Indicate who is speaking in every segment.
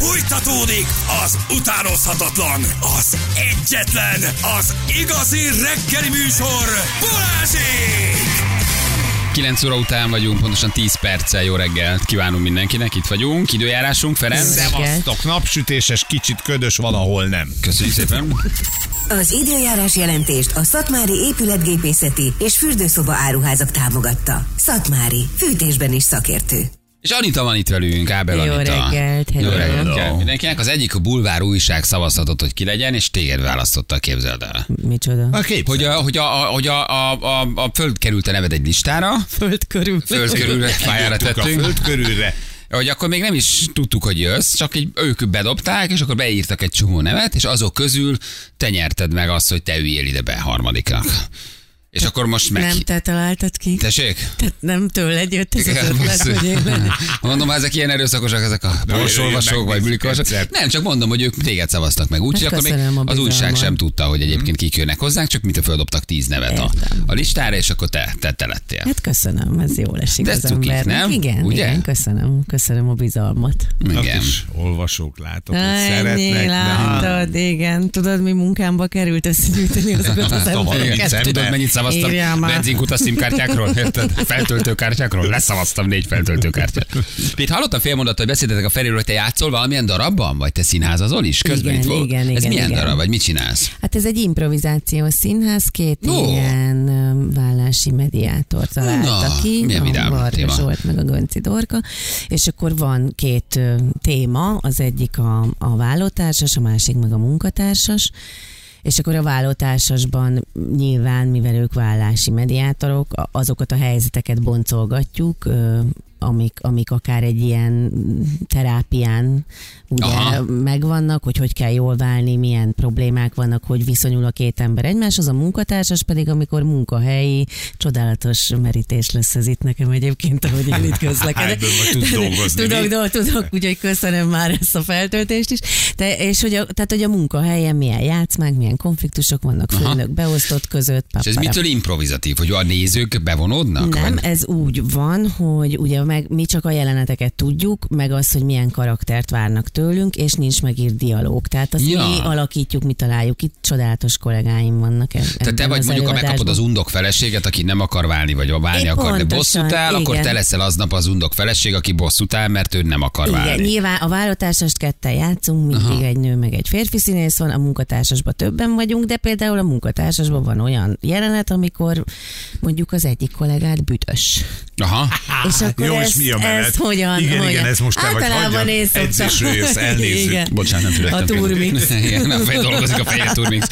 Speaker 1: Fújtatódik az utánozhatatlan, az egyetlen, az igazi reggeli műsor, Balázsék!
Speaker 2: 9 óra után vagyunk, pontosan 10 perccel jó reggelt kívánunk mindenkinek, itt vagyunk, időjárásunk, Ferenc.
Speaker 3: Szevasztok, napsütéses, kicsit ködös, valahol nem.
Speaker 2: Köszönjük szépen.
Speaker 4: Az időjárás jelentést a Szatmári épületgépészeti és fürdőszoba áruházak támogatta. Szatmári, fűtésben is szakértő.
Speaker 2: És Anita van itt velünk, Ábel
Speaker 5: Jó
Speaker 2: Anita.
Speaker 5: reggelt,
Speaker 2: Jó reggelt
Speaker 3: Hello.
Speaker 2: mindenkinek. Az egyik a bulvár újság szavazhatott, hogy ki legyen, és téged választotta, képzeld el.
Speaker 5: Micsoda?
Speaker 3: A kép.
Speaker 2: Hogy a, hogy a, a, hogy a, a, a, a föld került a neved egy listára,
Speaker 5: Föld körül.
Speaker 2: föld körül pályára
Speaker 3: a
Speaker 2: tettünk.
Speaker 3: föld körülre.
Speaker 2: hogy akkor még nem is tudtuk, hogy jössz, csak így ők bedobták, és akkor beírtak egy csomó nevet, és azok közül te nyerted meg azt, hogy te üljél ide be harmadiknak. És akkor most meg...
Speaker 5: Nem te találtad ki?
Speaker 2: Tessék?
Speaker 5: Tehát nem tőled jött ez az
Speaker 2: Igen,
Speaker 5: ötlet,
Speaker 2: basszus.
Speaker 5: hogy én
Speaker 2: Mondom, ezek ilyen erőszakosak, ezek a borsolvasók vagy
Speaker 3: egyszer.
Speaker 2: Nem, csak mondom, hogy ők téged szavaztak meg. Úgyhogy
Speaker 5: Hát
Speaker 2: akkor még az újság sem tudta, hogy egyébként kik jönnek hozzánk, csak mit a földobtak tíz nevet a, a listára, és akkor te, te, te lettél.
Speaker 5: Hát köszönöm, ez jó esik
Speaker 2: De
Speaker 5: az
Speaker 2: cukik,
Speaker 5: embernek.
Speaker 2: nem?
Speaker 5: Igen,
Speaker 2: Ugye?
Speaker 5: igen, köszönöm, köszönöm a bizalmat.
Speaker 2: Igen.
Speaker 3: olvasók látok, hogy
Speaker 5: Ennyi,
Speaker 3: szeretnek.
Speaker 5: látod, igen. Tudod, mi munkámba került összegyűjteni azokat az embereket.
Speaker 2: Tudod, mennyit szavaztam
Speaker 5: Írjál már.
Speaker 2: benzinkuta szimkártyákról? Feltöltőkártyákról? Leszavaztam négy feltöltőkártyát. Itt hallottam félmondat, hogy beszéltetek a Feriről, hogy te játszol valamilyen darabban? Vagy te színházazol is? Közben
Speaker 5: Igen,
Speaker 2: itt volt.
Speaker 5: igen,
Speaker 2: Ez
Speaker 5: igen,
Speaker 2: milyen
Speaker 5: igen.
Speaker 2: darab? Vagy mit csinálsz?
Speaker 5: Hát ez egy improvizációs színház, két
Speaker 2: Ó.
Speaker 5: ilyen vállási mediátor találta
Speaker 2: Na,
Speaker 5: ki,
Speaker 2: milyen
Speaker 5: a
Speaker 2: vidám
Speaker 5: Varga
Speaker 2: téma.
Speaker 5: Zsolt meg a Gönci Dorka, és akkor van két téma, az egyik a, a vállótársas, a másik meg a munkatársas, és akkor a vállótársasban nyilván, mivel ők vállási mediátorok, azokat a helyzeteket boncolgatjuk, amik, amik akár egy ilyen terápián ugye
Speaker 2: Aha.
Speaker 5: megvannak, hogy hogy kell jól válni, milyen problémák vannak, hogy viszonyul a két ember egymáshoz, a munkatársas pedig, amikor munkahelyi, csodálatos merítés lesz ez itt nekem egyébként, ahogy én itt közlekedek.
Speaker 3: Tudsz dolgozni,
Speaker 5: Tudok, do, tudok, úgyhogy köszönöm már ezt a feltöltést is. Te, és hogy a, tehát, hogy a munkahelyen milyen játszmák, milyen konfliktusok vannak
Speaker 2: Aha.
Speaker 5: főnök beosztott között.
Speaker 2: És ez
Speaker 5: papara.
Speaker 2: mitől improvizatív? Hogy a nézők bevonódnak?
Speaker 5: Nem,
Speaker 2: Vagy?
Speaker 5: ez úgy van, hogy ugye meg mi csak a jeleneteket tudjuk, meg az, hogy milyen karaktert várnak tőlünk, és nincs megírt dialóg. Tehát azt
Speaker 2: Ja.
Speaker 5: mi alakítjuk, mi találjuk. Itt csodálatos kollégáim vannak. eb-
Speaker 2: Tehát te vagy
Speaker 5: az
Speaker 2: mondjuk, ha megkapod az undok feleséget, aki nem akar válni, vagy válni
Speaker 5: É,
Speaker 2: akar, de
Speaker 5: pontosan,
Speaker 2: bosszút áll, akkor te leszel aznap az undok feleség, aki bosszút áll, mert ő nem akar
Speaker 5: Igen,
Speaker 2: válni.
Speaker 5: nyilván a vállótársast ketten játszunk, mindig
Speaker 2: Aha.
Speaker 5: Aha. egy nő meg egy férfi színész van, a munkatársasban többen vagyunk, de például a munkatársasban van olyan jelenet, amikor mondjuk az egyik kollégát büdös.
Speaker 2: Aha.
Speaker 5: És akkor
Speaker 3: Jó, és mi a menet?
Speaker 5: ezt hogyan,
Speaker 3: Igen,
Speaker 5: hogyan?
Speaker 3: igen, ez most te vagy, hagyjam.
Speaker 5: én.
Speaker 3: Edzésről jössz, elnézzük.
Speaker 5: Igen.
Speaker 2: Bocsánat, nem fülektem.
Speaker 5: A turmix.
Speaker 2: Igen, a fej dolgozik a feje turmix.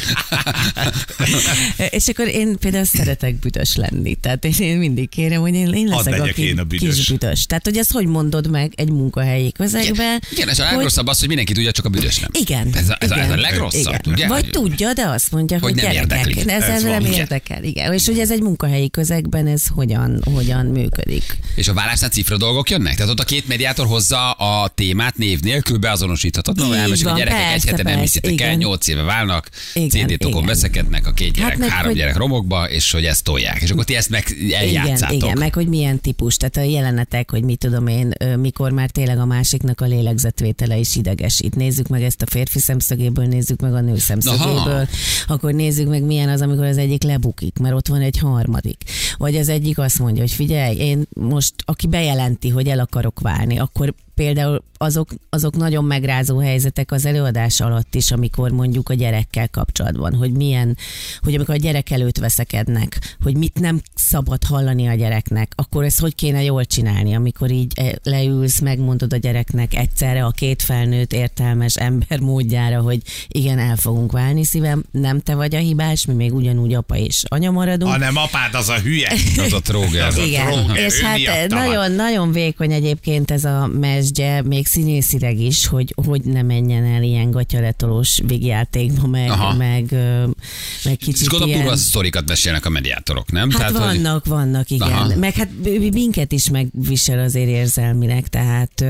Speaker 5: És akkor én például szeretek büdös lenni. Tehát én, én mindig kérem, hogy én, én leszek a ki,
Speaker 3: én a büdös.
Speaker 5: kis büdös. Tehát, hogy ezt hogy mondod meg egy munkahelyi közegben?
Speaker 2: Igen, és a legrosszabb az, hogy mindenki tudja, csak a büdös nem.
Speaker 5: Igen.
Speaker 2: Ez a, ez a, ez a
Speaker 5: igen,
Speaker 2: legrosszabb,
Speaker 5: igen.
Speaker 2: ugye?
Speaker 5: Vagy tudja, de azt mondja,
Speaker 2: Hogy
Speaker 5: hogy,
Speaker 2: nem
Speaker 5: gyerekek, ez,
Speaker 3: Ez
Speaker 5: nem
Speaker 3: igen.
Speaker 5: érdekel. Igen. És hogy ez egy munkahelyi közegben, ez hogyan, hogyan működik.
Speaker 2: És a vállásnál cifra dolgok jönnek? Tehát ott a két mediátor hozza a témát név nélkül beazonosíthatatlan.
Speaker 5: Így
Speaker 2: Elmesél, a gyerekek egy
Speaker 5: persze,
Speaker 2: hete nem hiszitek el,
Speaker 5: igen.
Speaker 2: nyolc éve válnak, CD-tokon veszekednek, a két gyerek,
Speaker 5: Hát
Speaker 2: három
Speaker 5: hogy-
Speaker 2: gyerek romokba, és hogy ezt tolják. És akkor ti ezt meg eljátszátok.
Speaker 5: Igen, igen, meg hogy milyen típus, tehát a jelenetek, hogy mit tudom én, mikor már tényleg a másiknak a lélegzetvétele is idegesít. Nézzük meg ezt a férfi szemszögéből, nézzük meg a nő szemszögéből,
Speaker 2: Aha.
Speaker 5: akkor nézzük meg milyen az, amikor az egyik lebukik, mert ott van egy harmadik. Vagy az egyik azt mondja, hogy figyelj, én most, aki bejelenti, hogy el akarok válni, akkor például azok, azok nagyon megrázó helyzetek az előadás alatt is, amikor mondjuk a gyerekkel kapcsolatban, hogy milyen, hogy amikor a gyerek előtt veszekednek, hogy mit nem szabad hallani a gyereknek, akkor ezt hogy kéne jól csinálni, amikor így eh, leülsz, megmondod a gyereknek egyszerre a két felnőtt értelmes ember módjára, hogy igen, el fogunk válni szívem, nem te vagy a hibás, mi még ugyanúgy apa és anya maradunk.
Speaker 3: Hanem apád az a hülye.
Speaker 2: Az a tróger.
Speaker 3: Az a
Speaker 5: Igen,
Speaker 3: tróger,
Speaker 5: és
Speaker 3: ő
Speaker 5: hát
Speaker 3: van.
Speaker 5: nagyon, nagyon vékony egyébként ez a mesdje, még színészileg is, hogy hogy ne menjen el ilyen gatyaletolós végjátékba, meg,
Speaker 2: Aha.
Speaker 5: meg, meg
Speaker 2: És
Speaker 5: kicsit
Speaker 2: gondolom,
Speaker 5: ilyen...
Speaker 2: sztorikat mesélnek a mediátorok, nem?
Speaker 5: Hát
Speaker 2: hogy-
Speaker 5: vannak, vannak, igen.
Speaker 2: Aha.
Speaker 5: Meg hát minket is megvisel azért érzelmileg, tehát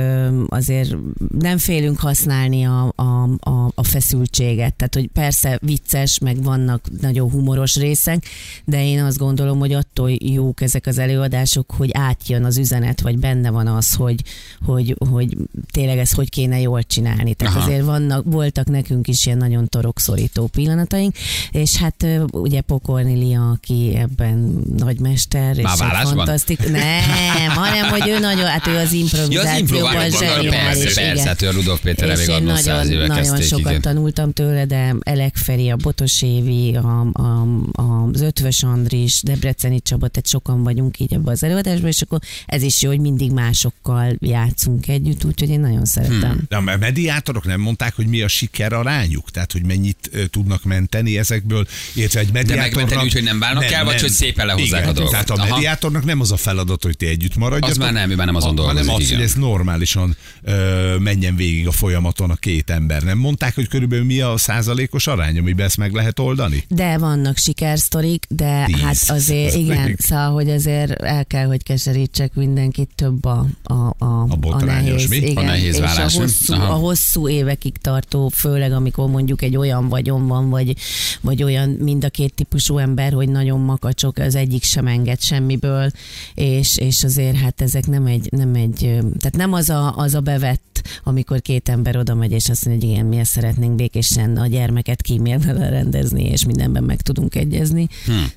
Speaker 5: azért nem félünk használni a, a, a, a feszültséget. Tehát, hogy persze vicces, meg vannak nagyon humoros részek, de én azt gondolom, hogy attól jók ezek az előadások, hogy átjön az üzenet, vagy benne van az, hogy, hogy, hogy tényleg ezt hogy kéne jól csinálni. Tehát
Speaker 2: Aha.
Speaker 5: azért vannak, voltak nekünk is ilyen nagyon torokszorító pillanataink, és hát ugye Pokornilia, aki ebben nagymester, és
Speaker 2: Már
Speaker 5: egy fantasztik... Nem, hanem, hogy ő nagyon, hát ő az
Speaker 2: Ja, az
Speaker 5: improvizációban
Speaker 2: improvációban,
Speaker 5: zseniális.
Speaker 2: persze, persze, hát ő a Rudolf Péterrel
Speaker 5: És én nagyon, nagyon sokat
Speaker 2: igen.
Speaker 5: tanultam tőle, de Elek Feri, a Botos Évi, a, a, a, az Ötvös Andris, Debreceni Csaba, tehát sokan vagyunk így ebben az előadásban, és akkor ez is jó, hogy mindig másokkal játszunk együtt, úgyhogy én nagyon szeretem.
Speaker 2: Hmm.
Speaker 3: De a mediátorok nem mondták, hogy mi a siker arányuk? Tehát, hogy mennyit tudnak menteni ezekből, illetve egy mediátornak...
Speaker 2: megmenteni úgy, hogy nem válnak el, vagy hogy szépen lehozzák
Speaker 3: igen,
Speaker 2: a dolgot?
Speaker 3: Tehát a
Speaker 2: Aha.
Speaker 3: mediátornak nem az a feladat, hogy ti együtt maradjatok.
Speaker 2: Az már nem, már nem azon
Speaker 3: hanem
Speaker 2: dolgozik,
Speaker 3: az,
Speaker 2: igen.
Speaker 3: hogy ez normálisan ö, menjen végig a folyamaton a két ember. Nem mondták, hogy körülbelül mi a százalékos arány, amiben ezt meg lehet oldani?
Speaker 5: De vannak sikersztorik, de
Speaker 3: Tíz.
Speaker 5: hát azért,
Speaker 3: Ez
Speaker 5: igen, szóval, hogy azért el kell, hogy keserítsek mindenkit több a, a, a,
Speaker 3: A botrányos,
Speaker 5: nehéz,
Speaker 3: mi? A
Speaker 5: igen,
Speaker 2: nehéz
Speaker 5: és a hosszú,
Speaker 2: Aha.
Speaker 5: a hosszú évekig tartó, főleg amikor mondjuk egy olyan vagyon van, vagy, vagy olyan mind a két típusú ember, hogy nagyon makacsok, az egyik sem enged semmiből, és, és azért hát ezek nem egy, nem egy tehát nem az a, az a bevett, amikor két ember oda megy, és azt mondja, hogy igen, mi ezt szeretnénk békésen a gyermeket kímélve rendezni, és mindenben meg tudunk egyezni.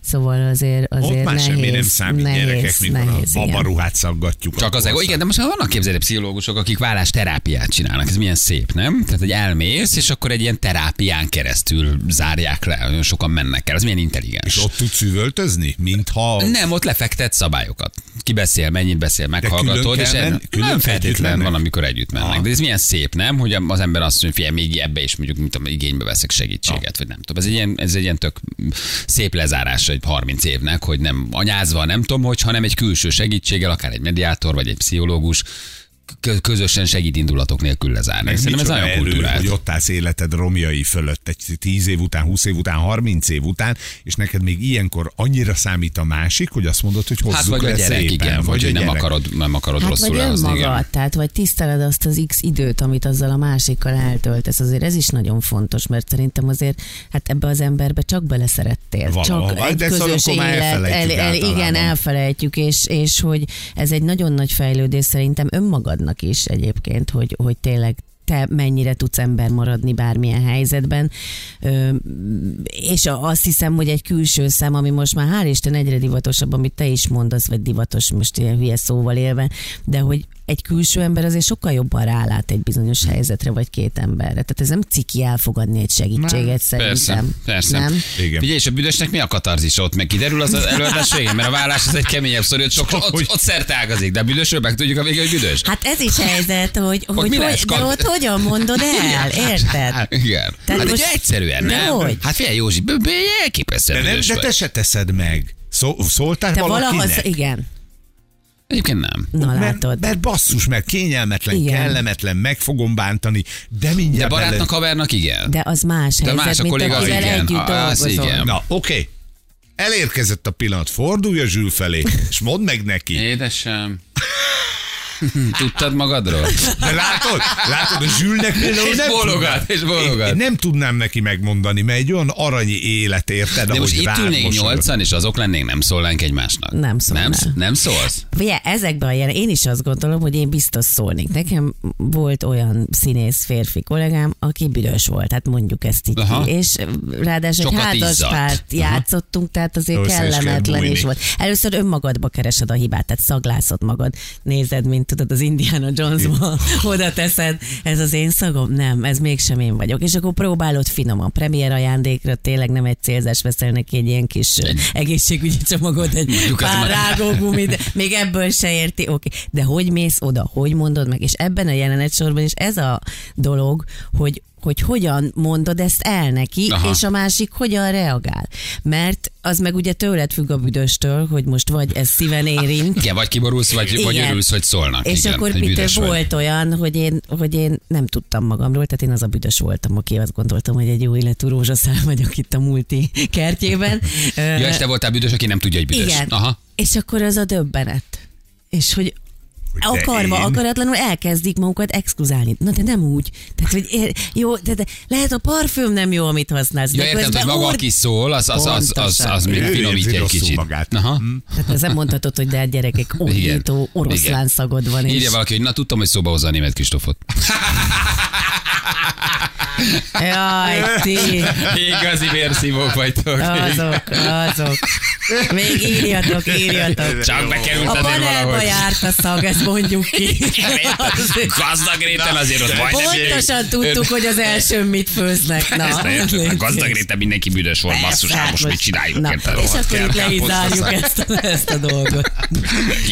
Speaker 5: Szóval azért, azért
Speaker 3: Ott már
Speaker 5: nehéz,
Speaker 3: semmi nem számít
Speaker 5: nehéz,
Speaker 3: gyerekek, mikor
Speaker 5: nehéz,
Speaker 3: a babaruhát szaggatjuk.
Speaker 2: Csak az ego. Igen, de most vannak képzeli pszichológusok, akik vállásterápiát csinálnak. Ez milyen szép, nem? Tehát, hogy elmész, és akkor egy ilyen terápián keresztül zárják le. Nagyon sokan mennek el. Ez milyen intelligens.
Speaker 3: És ott tudsz üvöltözni, mintha...
Speaker 2: Nem, ott lefektet szabályokat. Ki beszél, mennyit beszél, meghallgatod, és
Speaker 3: kell
Speaker 2: en-
Speaker 3: menni? Külön
Speaker 2: nem feltétlen van, amikor együtt mennek. De ez milyen szép, nem? Hogy az ember azt mondja, figyelj, még ebbe is mondjuk, mint igénybe veszek segítséget, vagy nem tudom. Ez egy ilyen, ez egy ilyen tök szép lezárás egy 30 évnek, hogy nem anyázva, nem tudom, hogy, hanem egy külső segítséggel, akár egy mediátor, vagy egy pszichológus, közösen segít indulatok nélkül lezárni. Szerintem ez nagyon
Speaker 3: erő,
Speaker 2: kultúrált.
Speaker 3: hogy ott állsz életed romjai fölött egy 10 év után, 20 év után, 30 év után, és neked még ilyenkor annyira számít a másik, hogy azt mondod, hogy hozzuk
Speaker 2: Hát vagy a
Speaker 3: le
Speaker 2: gyerek,
Speaker 3: szépen,
Speaker 2: igen, vagy,
Speaker 3: a
Speaker 2: hogy nem
Speaker 3: gyerek.
Speaker 2: akarod, nem akarod
Speaker 5: Hát
Speaker 2: rosszul
Speaker 5: vagy
Speaker 2: lehozni. igen.
Speaker 5: önmagad, tehát vagy tiszteled azt az x időt, amit azzal a másikkal eltöltesz. Azért ez is nagyon fontos, mert szerintem azért hát ebbe az emberbe csak beleszerettél.
Speaker 3: Valahova,
Speaker 5: csak egy
Speaker 3: de
Speaker 5: közös élet.
Speaker 3: elfelejtjük
Speaker 5: igen,
Speaker 3: általában.
Speaker 5: elfelejtjük, és, és hogy ez egy nagyon nagy fejlődés szerintem önmagadnak is egyébként, hogy, hogy tényleg te mennyire tudsz ember maradni bármilyen helyzetben. Ö, és azt hiszem, hogy egy külső szem, ami most már hál' Isten egyre divatosabb, amit te is mondasz, vagy divatos most ilyen hülye szóval élve, de hogy egy külső ember azért sokkal jobban rálát egy bizonyos helyzetre, vagy két emberre. Tehát ez nem ciki elfogadni egy segítséget
Speaker 2: Persze,
Speaker 5: szerintem.
Speaker 2: persze.
Speaker 5: Nem?
Speaker 3: Igen.
Speaker 2: Figyelj, és a büdösnek mi a katarzis ott? Meg kiderül az előadás végén, mert a vállás az egy keményebb sztori, ott, sok, ott, ott szerte ágazik, de a büdösről meg tudjuk a végén, hogy büdös.
Speaker 5: Hát ez is helyzet, hogy, hogy,
Speaker 2: mi
Speaker 5: hogy
Speaker 2: lesz?
Speaker 5: de ott hogyan mondod el, érted?
Speaker 2: Hát, igen.
Speaker 5: Tehát
Speaker 2: hát
Speaker 5: most-
Speaker 2: egyszerűen, nem?
Speaker 5: hogy?
Speaker 2: Hát figyelj, Józsi, elképesztően
Speaker 3: De, nem, de te se teszed meg. Szó, szóltál
Speaker 5: Te
Speaker 3: valakinek?
Speaker 5: valaha, igen,
Speaker 2: Egyébként nem.
Speaker 5: na
Speaker 3: mert,
Speaker 5: látod.
Speaker 3: mert basszus, mert kényelmetlen,
Speaker 5: Igen.
Speaker 3: kellemetlen, meg fogom bántani, de
Speaker 2: De
Speaker 3: mindjárt
Speaker 2: barátnak,
Speaker 3: bele...
Speaker 2: havernak igen.
Speaker 5: De az más
Speaker 2: De
Speaker 5: helyzet,
Speaker 2: más a
Speaker 5: mint
Speaker 2: kolléga, az
Speaker 5: akivel
Speaker 2: igen.
Speaker 5: együtt
Speaker 2: Az
Speaker 5: dolgozol.
Speaker 2: igen.
Speaker 3: Na, oké. Okay. Elérkezett a pillanat, fordulj a zsűl felé, és mondd meg neki.
Speaker 2: Édesem. Tudtad magadról?
Speaker 3: De látod? Látod, a zsűlnek például
Speaker 2: És
Speaker 3: nem tudnám-
Speaker 2: és bólogat.
Speaker 3: Én, én nem tudnám neki megmondani, mert egy olyan aranyi élet, érted?
Speaker 2: De most itt ülnénk nyolcan, és azok lennénk, nem szólnánk egymásnak.
Speaker 5: Nem szólnál.
Speaker 2: Nem, nem szólsz?
Speaker 5: Ugye, ezekben a jelen, én is azt gondolom, hogy én biztos szólnék. Nekem volt olyan színész férfi kollégám, aki büdös volt, hát mondjuk ezt így
Speaker 2: Aha.
Speaker 5: És ráadásul egy
Speaker 2: Sokat
Speaker 5: házaspárt
Speaker 2: izzadt. Aha.
Speaker 5: játszottunk, tehát azért
Speaker 3: kell
Speaker 5: kellemetlen is volt. Először önmagadba keresed a hibát, tehát szaglászod magad. Nézed, mint tudod, az Indiana Jonesban oda teszed, ez az én szagom? Nem, ez mégsem én vagyok. És akkor próbálod finoman. Premier ajándékra tényleg nem egy célzás veszel neki egy ilyen kis egészségügyi csomagot, egy pár rágógumit, még ebből se érti, oké. De hogy mész oda, hogy mondod meg, és ebben a jelenetsorban is ez a dolog, hogy hogy hogyan mondod ezt el neki,
Speaker 2: Aha.
Speaker 5: És a másik hogyan reagál. Mert az meg ugye tőled függ a büdöstől, hogy most vagy ez szíven érint,
Speaker 2: Igen, vagy kiborulsz, vagy, vagy
Speaker 5: Igen.
Speaker 2: örülsz, hogy szólnak.
Speaker 5: és
Speaker 2: igen,
Speaker 5: akkor
Speaker 2: vagy.
Speaker 5: volt olyan, hogy én, hogy én nem tudtam magamról, tehát én az a büdös voltam, aki azt gondoltam, hogy egy jó életű rózsaszál vagyok itt a multi kertjében.
Speaker 2: Ja, és te voltál büdös, aki nem tudja, hogy büdös.
Speaker 5: Igen.
Speaker 2: Aha.
Speaker 5: És akkor az a döbbenet. És hogy akarva,
Speaker 3: én?
Speaker 5: akaratlanul elkezdik magukat exkluzálni. Na de nem úgy. Tehát, hogy ér, jó, de, de lehet a parfüm nem jó, amit használsz.
Speaker 2: Ja,
Speaker 5: de
Speaker 2: értem, hogy maga, aki szól, az, az, az, az, az még finomítja egy kicsit.
Speaker 3: magát.
Speaker 2: Aha.
Speaker 5: Tehát ez nem mondhatod, hogy de hát gyerekek, ordító, oroszlán
Speaker 2: Igen.
Speaker 5: szagod van. És...
Speaker 2: Írja valaki, hogy na tudtam, hogy szóba hozza a német Kristófot.
Speaker 5: Jaj, ti,
Speaker 2: Igazi vérszívók vagytok.
Speaker 5: azok, azok. Még írjatok, írjatok.
Speaker 2: Csak bekerült
Speaker 5: A panelba járt a szag, ezt mondjuk ki.
Speaker 2: Gazdag réten azért ott majdnem.
Speaker 5: Pontosan tudtuk, hogy az első mit főznek. Na?
Speaker 2: A
Speaker 5: légy
Speaker 2: gazdag réten mindenki büdös volt, basszus,
Speaker 5: Persze,
Speaker 2: hát most mit csináljuk?
Speaker 5: Na, és akkor itt le is
Speaker 2: kell
Speaker 5: zárjuk
Speaker 2: posztasztani.
Speaker 5: ezt a, ezt a dolgot.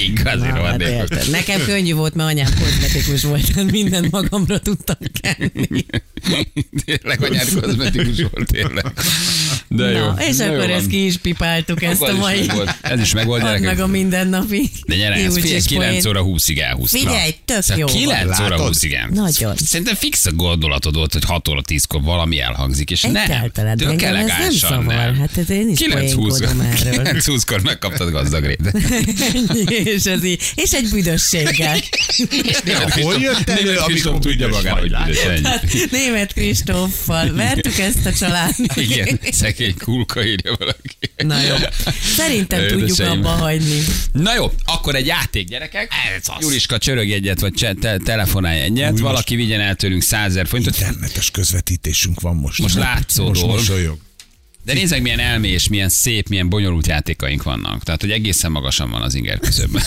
Speaker 2: Igazi
Speaker 5: Na, hát. Nekem könnyű volt, mert anyám kozmetikus volt, tehát mindent magamra tudtam kenni.
Speaker 2: Tényleg anyád kozmetikus volt, tényleg. De jó.
Speaker 5: És akkor ezt ki is pipáltuk, ezt a
Speaker 2: ez is
Speaker 5: mai...
Speaker 2: megvolt. Ez is megvolt,
Speaker 5: Add meg
Speaker 2: gyerekek.
Speaker 5: a mindennapi
Speaker 2: De gyere, ez
Speaker 5: és
Speaker 2: 9
Speaker 5: poén.
Speaker 2: óra 20-ig elhúzta.
Speaker 5: Figyelj, tök jó
Speaker 2: 9 óra
Speaker 3: Látod?
Speaker 2: 20-ig el.
Speaker 5: Nagyon.
Speaker 2: Szerintem fix a gondolatod volt, hogy 6 óra 10-kor valami elhangzik, és nem. Tök elegánsan nem.
Speaker 5: Hát ez én is
Speaker 2: 9
Speaker 5: poénkodom erről.
Speaker 2: 9-20-kor megkaptad gazdag
Speaker 5: és, ez így, és egy büdösséggel.
Speaker 3: Hol jött elő,
Speaker 2: Német
Speaker 3: amikor
Speaker 2: tudja magára.
Speaker 5: Hát, német Kristóffal vertük ezt a családot.
Speaker 2: Igen, szegény kulka írja valaki.
Speaker 5: Na jó. Szerintem tudjuk abba hagyni.
Speaker 2: Na jó, akkor egy játék, gyerekek. Juliska csörög egyet, vagy cse- te- telefonálj egyet.
Speaker 3: Új,
Speaker 2: Valaki vigyen el tőlünk 100 ezer forintot.
Speaker 3: Internetes közvetítésünk van most.
Speaker 2: Most látszódol.
Speaker 3: Most mosolyog.
Speaker 2: De nézzek, milyen elmés, milyen szép, milyen bonyolult játékaink vannak. Tehát, hogy egészen magasan van az inger küszöbben.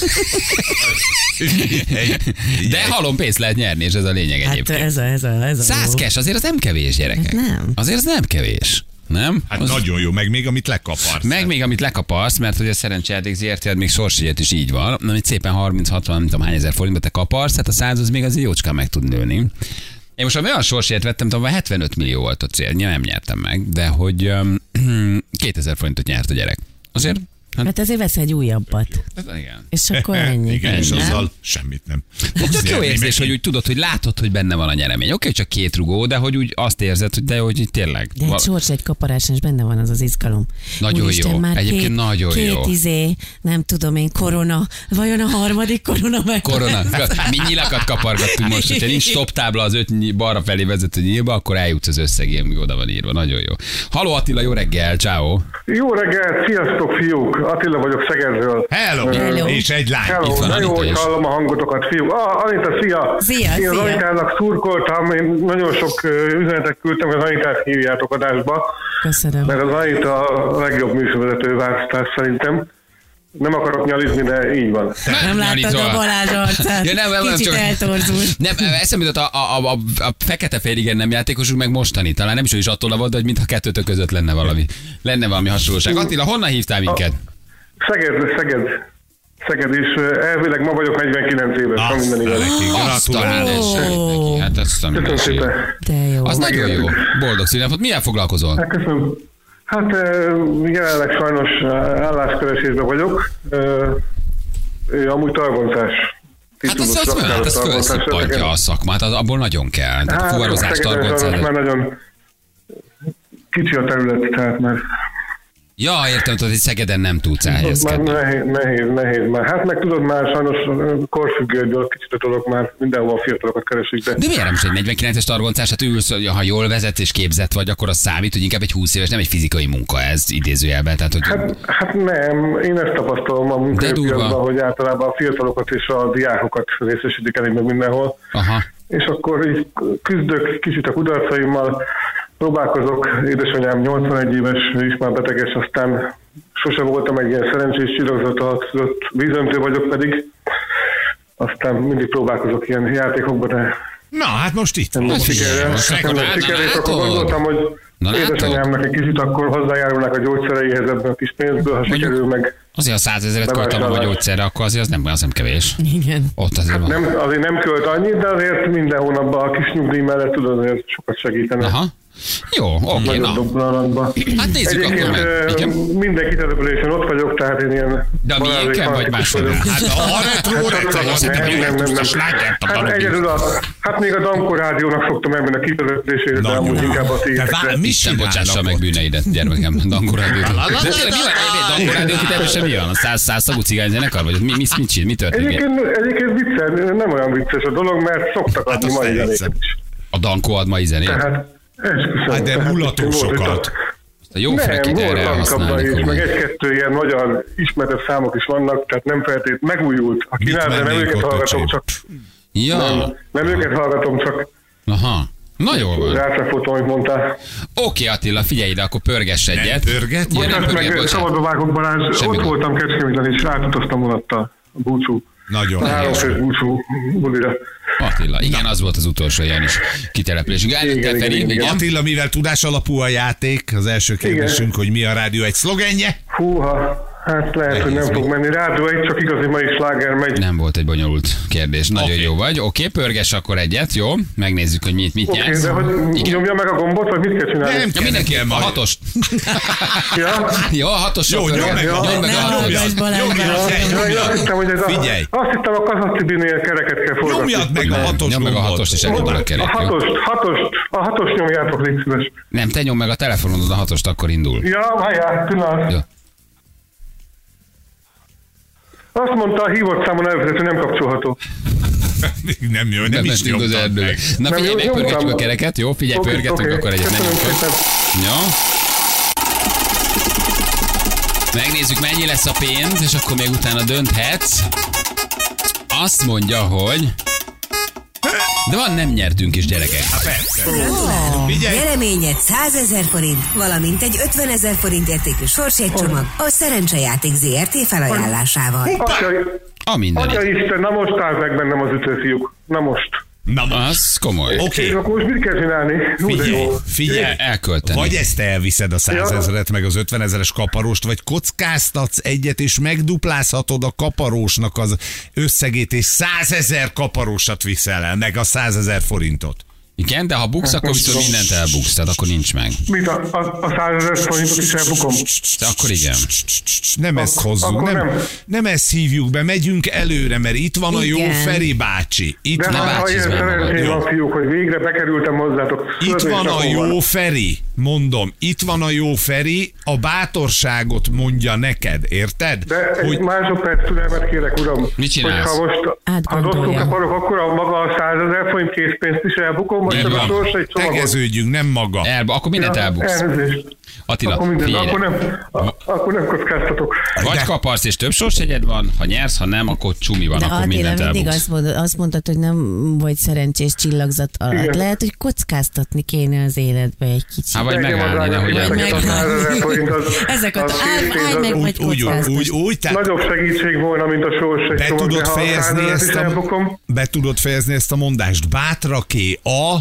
Speaker 2: De halom pénzt lehet nyerni, és ez a lényeg
Speaker 5: Hát
Speaker 2: egyébként.
Speaker 5: ez a, ez a, ez a
Speaker 2: Száz
Speaker 5: jó.
Speaker 2: cash, azért az nem kevés, gyerekek.
Speaker 5: Hát nem.
Speaker 2: Azért az nem kevés. Nem?
Speaker 3: Hát
Speaker 2: az...
Speaker 3: nagyon jó, meg még amit lekaparsz.
Speaker 2: Meg még amit lekaparsz, mert hogy a szerencsejáték ZRT még sorsjegyet is így van, amit szépen 30-60, nem tudom hány ezer forintba te kaparsz, hát a száz az még azért jócskán meg tud nőni. Én most olyan sorsjegyet vettem, tudom, 75 millió volt a cél, nem nyertem meg, de hogy um, 2000 forintot nyert a gyerek. Azért, hát,
Speaker 5: Mert ezért vesz egy újabbat.
Speaker 2: hát igen.
Speaker 5: És akkor ennyi.
Speaker 3: Igen, és azzal semmit nem.
Speaker 2: De tök jó érzés, hogy úgy tudod, hogy látod, hogy benne van a nyeremény. Oké, csak két rugó, de hogy úgy azt érzed, hogy de hogy így tényleg.
Speaker 5: De egy
Speaker 2: val-
Speaker 5: sors, egy kaparáson is benne van az az izgalom.
Speaker 2: Nagyon jó.
Speaker 5: Már
Speaker 2: Egyébként
Speaker 5: két,
Speaker 2: nagyon
Speaker 5: két
Speaker 2: jó.
Speaker 5: izé, nem tudom én, korona. Vajon a harmadik korona meg?
Speaker 2: Korona. Mi nyilakat kapargattunk most, hogyha nincs stop tábla az öt balra felé vezető nyílba, akkor eljutsz az összegé, ami oda van írva. Nagyon jó. Haló Attila, jó reggel, ciao.
Speaker 6: Jó reggelt, sziasztok fiúk! Attila vagyok Szegedről.
Speaker 3: Hello.
Speaker 5: Hello.
Speaker 3: És egy lány.
Speaker 2: Itt
Speaker 6: Hello,
Speaker 2: van
Speaker 6: de jó, hogy hallom a hangotokat, fiúk. Ah, Anita, szia!
Speaker 5: Szia,
Speaker 6: Én az
Speaker 5: szia.
Speaker 6: Anitának szurkoltam, én nagyon sok üzenetet küldtem, hogy az Anitát hívjátok adásba,
Speaker 5: Köszönöm.
Speaker 6: mert az Anita a legjobb műsorvezető választás szerintem. Nem akarok nyalizni, de így van.
Speaker 5: Nem láttad
Speaker 2: Nyalizol.
Speaker 5: a Balázs arcát?
Speaker 2: Ja, nem, nem, nem,
Speaker 5: Kicsit
Speaker 2: csak-
Speaker 5: eltorzult.
Speaker 2: Nem, eszembe jutott a, a, a, a, a fekete féligen nem játékosunk meg mostani. Talán nem is ő is attól volt, de hogy mintha kettőtök között lenne valami. Lenne valami hasonlóság. Attila, honnan hívtál minket?
Speaker 6: Szeged, Szeged. Szeged is. ö, Elvileg ma vagyok 49 éves, ha minden igaz.
Speaker 3: Gratulálok.
Speaker 2: mindenségét neki. Hát azt a
Speaker 6: szépen.
Speaker 5: De jó.
Speaker 2: Az nagyon jó. Boldog színepot. Milyen foglalkozol?
Speaker 6: Hát köszönöm. Hát ö, jelenleg sajnos ö, álláskeresésben vagyok. Ö, Amúgy targoncás.
Speaker 2: Hát az, az,
Speaker 6: Titulus
Speaker 2: hát az
Speaker 6: targoncás
Speaker 2: felszippantja a szakmát, az, abból nagyon kell. Tehát
Speaker 6: Hát,
Speaker 2: fuvarozás, targoncás.
Speaker 6: már nagyon kicsi a terület, tehát már,
Speaker 2: Ja, értem, tudod, hogy Szegeden nem tudsz
Speaker 6: már
Speaker 2: elhelyezkedni.
Speaker 6: nehéz, nehéz, nehéz már. Hát meg tudod már sajnos korfüggő dolog, kicsit a dolog már mindenhol a fiatalokat keresik, de
Speaker 2: De miért nem is egy 49-es targoncás? Hát ülsz, ha jól vezetsz és képzett vagy, akkor az számít, hogy inkább egy 20 éves, nem egy fizikai munka ez idézőjelben. Tehát, hogy
Speaker 6: Hát, hát nem, én ezt tapasztalom a munkaerőpiacban, hogy általában a fiatalokat és a diákokat részesítik elég meg mindenhol.
Speaker 2: aha.
Speaker 6: és akkor így küzdök kicsit a kudarcaimmal, próbálkozok, édesanyám 81 éves, ő is már beteges, aztán sose voltam egy ilyen szerencsés csillagzatot, vízöntő vagyok pedig, aztán mindig próbálkozok ilyen játékokban, de
Speaker 3: Na, hát most itt
Speaker 6: nem sikerre.
Speaker 2: most
Speaker 6: Nem
Speaker 2: megoldál-
Speaker 6: lett és akkor gondoltam, hogy
Speaker 2: Na
Speaker 6: édesanyámnak egy kicsit akkor hozzájárulnak a gyógyszereihez ebben a kis pénzből, ha sikerül meg.
Speaker 2: Azért a 100 ezeret költem a gyógyszerre, akkor azért az nem, az nem kevés.
Speaker 5: Igen.
Speaker 2: Ott azért van.
Speaker 6: Nem, azért nem költ annyit, de azért minden hónapban a kis nyugdíj mellett tudod azért sokat segíteni.
Speaker 2: Aha. Jó, oké,
Speaker 6: doblalatban.
Speaker 2: Hát nézzük akkor
Speaker 6: Egyébként
Speaker 2: meg.
Speaker 6: ö,
Speaker 2: Igen.
Speaker 6: minden kitelepülésen ott vagyok, tehát én ilyen...
Speaker 2: De miénken vagy máshol?
Speaker 6: vagyok.
Speaker 3: Hát a retro rendszer, azt hittem,
Speaker 6: Nem,
Speaker 3: hogy
Speaker 6: nem, nem, nem. Hát egyedül a, hát még a Dankor rádiónak szoktam ebben a kitelepülésére, de amúgy inkább a
Speaker 3: Te
Speaker 6: tiétekre.
Speaker 3: mit
Speaker 2: Isten bocsássa meg bűneidet, gyermekem, Dankó Rádió. De tényleg, mi van? Egy Dankó Rádió kitelepülése mi van? A száz, száz tagú cigányzenekar? Vagy mi, mi, mit csinál? Mi történik?
Speaker 6: Egyébként, egyébként viccel, nem olyan vicces a dolog, mert szoktak
Speaker 3: Hát
Speaker 6: adni mai zenéket is.
Speaker 2: A Dankó ad mai zenét?
Speaker 6: Tehát, esküszöm.
Speaker 3: Hát de
Speaker 6: itt
Speaker 2: A jó frekit
Speaker 6: Nem,
Speaker 2: erre
Speaker 6: volt
Speaker 2: használni.
Speaker 6: Lankabda is, meg egy-kettő ilyen magyar ismertebb számok is vannak, tehát nem feltét megújult. A kínál, de nem őket hallgatom, csak
Speaker 2: Ja,
Speaker 6: nem, nem őket hallgatom, csak
Speaker 2: aha. Na jól van.
Speaker 6: rátrafotom, amit mondtál.
Speaker 2: Oké Attila, figyelj ide, akkor pörgess egyet.
Speaker 3: pörget?
Speaker 2: Ja, nem pörget,
Speaker 6: meg
Speaker 2: bocsánat.
Speaker 6: szabadba vágok Balázs,
Speaker 2: Semmi
Speaker 6: ott
Speaker 2: gond.
Speaker 6: voltam Kecskeméten, és rátutaztam vonattal a búcsú.
Speaker 3: Nagyon
Speaker 6: A három
Speaker 3: helyes.
Speaker 6: fős búcsú bulira.
Speaker 2: Attila, igen, az volt az utolsó ilyen is kitelepülésünk. Előtte
Speaker 6: Igen,
Speaker 2: Feri,
Speaker 6: igen, igen.
Speaker 2: igen.
Speaker 3: Attila, mivel tudás alapú a játék, az első kérdésünk, hogy mi a rádió egy szlogenje?
Speaker 6: Húha, hát lehet, hogy nem fog menni. Rádió egy, csak igazi mai sláger megy.
Speaker 2: Nem volt egy bonyolult kérdés. Nagyon
Speaker 3: Oké.
Speaker 2: jó vagy. Oké, pörges akkor egyet, jó? Megnézzük, hogy mit, mit
Speaker 6: Oké,
Speaker 2: nyersz.
Speaker 6: de hogy
Speaker 2: Igen.
Speaker 6: nyomja meg a gombot, vagy mit kell csinálni?
Speaker 3: Nem.
Speaker 2: Ja, mindenki a
Speaker 3: Nekem majd.
Speaker 2: hatost.
Speaker 6: Ja?
Speaker 2: Jó, a hatos
Speaker 3: Jó, nyomj meg a
Speaker 2: Nyomj meg a hatost.
Speaker 6: azt hittem, hogy ez a,
Speaker 3: Figyelj.
Speaker 6: azt hittem a Kazatibinél kereket kell forgatni.
Speaker 3: Nyomjad meg a hatos
Speaker 2: Nyomd meg a hatost, és elindul a
Speaker 6: A
Speaker 2: kerék. jó?
Speaker 6: hatost, hatost, a hatost nyomjátok, légy.
Speaker 2: Nem, te nyom meg a telefonodon a hatost, akkor indul.
Speaker 6: Ja, várjál, pillanat. Azt mondta a hívott számon hogy nem kapcsolható.
Speaker 3: Nem jó, nem,
Speaker 2: Nem
Speaker 3: is
Speaker 2: mentünk az erdőbe.
Speaker 3: meg.
Speaker 2: Na
Speaker 6: Nem,
Speaker 2: figyelj, megpörgetjük
Speaker 6: nyomtam.
Speaker 2: a kereket, jó? Figyelj,
Speaker 6: Oké,
Speaker 2: pörgetünk
Speaker 6: oké.
Speaker 2: akkor egyet, nem. Jó? Megnézzük, mennyi lesz a pénz, és akkor még utána dönthetsz. Azt mondja, hogy... De van, nem nyertünk is, gyerekek.
Speaker 3: Persze. Figyelj,
Speaker 4: Nyereményed 100 ezer forint, valamint egy 50 ezer forint értékű sorsjegycsomag a Szerencsejáték ZRT felajánlásával.
Speaker 6: Atya,
Speaker 2: A minden.
Speaker 6: atya Isten, na most állt meg bennem az ütőfiúk. Na most.
Speaker 3: Na most.
Speaker 2: Az komoly.
Speaker 3: Oké,
Speaker 6: És akkor most mit kell csinálni? Hú,
Speaker 3: figyelj, figyelj.
Speaker 2: Elkölteni.
Speaker 3: Vagy ezt elviszed a százezeret, meg az ötvenezeres kaparost, vagy kockáztatsz egyet, és megduplázhatod a kaparósnak az összegét, és százezer kaparósat viszel el, meg a százezer forintot.
Speaker 2: Igen, de ha buksz, akkor viszont mindent elbuksz, tehát akkor nincs meg.
Speaker 6: Mit a, a, a százezer forintot is elbukom?
Speaker 2: De akkor igen.
Speaker 3: Nem ezt
Speaker 6: Ak-
Speaker 3: hozzuk, nem,
Speaker 6: nem.
Speaker 3: nem ezt hívjuk be, megyünk előre, mert itt van a jó
Speaker 5: Igen.
Speaker 3: Feri bácsi. Itt
Speaker 6: De
Speaker 2: Ne
Speaker 3: van,
Speaker 6: hát, ha szerencsém
Speaker 3: jó?
Speaker 6: van, fiúk, hogy végre bekerültem hozzátok.
Speaker 3: itt van a jó Feri, mondom, itt van a jó Feri, a bátorságot mondja neked, érted?
Speaker 6: De egy másodperc türelmet kérek, uram.
Speaker 2: Mit csinálsz?
Speaker 6: Hogyha most, ha
Speaker 5: Átgondolja.
Speaker 6: rosszul kaparok, akkor a maga a százezer forint készpénzt is elbukom,
Speaker 2: Így
Speaker 6: csak a sors egy csomagot.
Speaker 3: Tegeződjünk, nem maga.
Speaker 2: El, akkor mindent elbuksz.
Speaker 6: Elnézést.
Speaker 2: Attila,
Speaker 6: Akkor, minden, akkor, nem, akkor nem kockáztatok.
Speaker 2: vagy
Speaker 3: De-
Speaker 2: kaparsz és több sorsjegyed van, ha nyersz, ha nem, akkor csumi van,
Speaker 5: De
Speaker 2: akkor
Speaker 5: Attila
Speaker 2: mindent
Speaker 5: mindig
Speaker 2: elbuksz.
Speaker 5: azt mondod, azt mondtad, hogy nem vagy szerencsés csillagzat alatt.
Speaker 6: Igen.
Speaker 5: Lehet, hogy kockáztatni kéne az életbe egy kicsit.
Speaker 2: Hát vagy megállni, nehogy
Speaker 6: pénzeket,
Speaker 2: elbuksz.
Speaker 6: a 100 ezer forint az-
Speaker 5: Ezeket
Speaker 6: az
Speaker 5: állj, meg, vagy
Speaker 3: Úgy, úgy, úgy, úgy, tehát
Speaker 6: Nagyobb segítség volna, mint a sors egy
Speaker 3: be
Speaker 6: csomag,
Speaker 3: tudod
Speaker 6: de ha a
Speaker 3: fejezni
Speaker 6: 100
Speaker 3: ezt
Speaker 6: is
Speaker 3: a,
Speaker 6: elbukom.
Speaker 3: be tudod fejezni ezt a mondást. Bátraké a...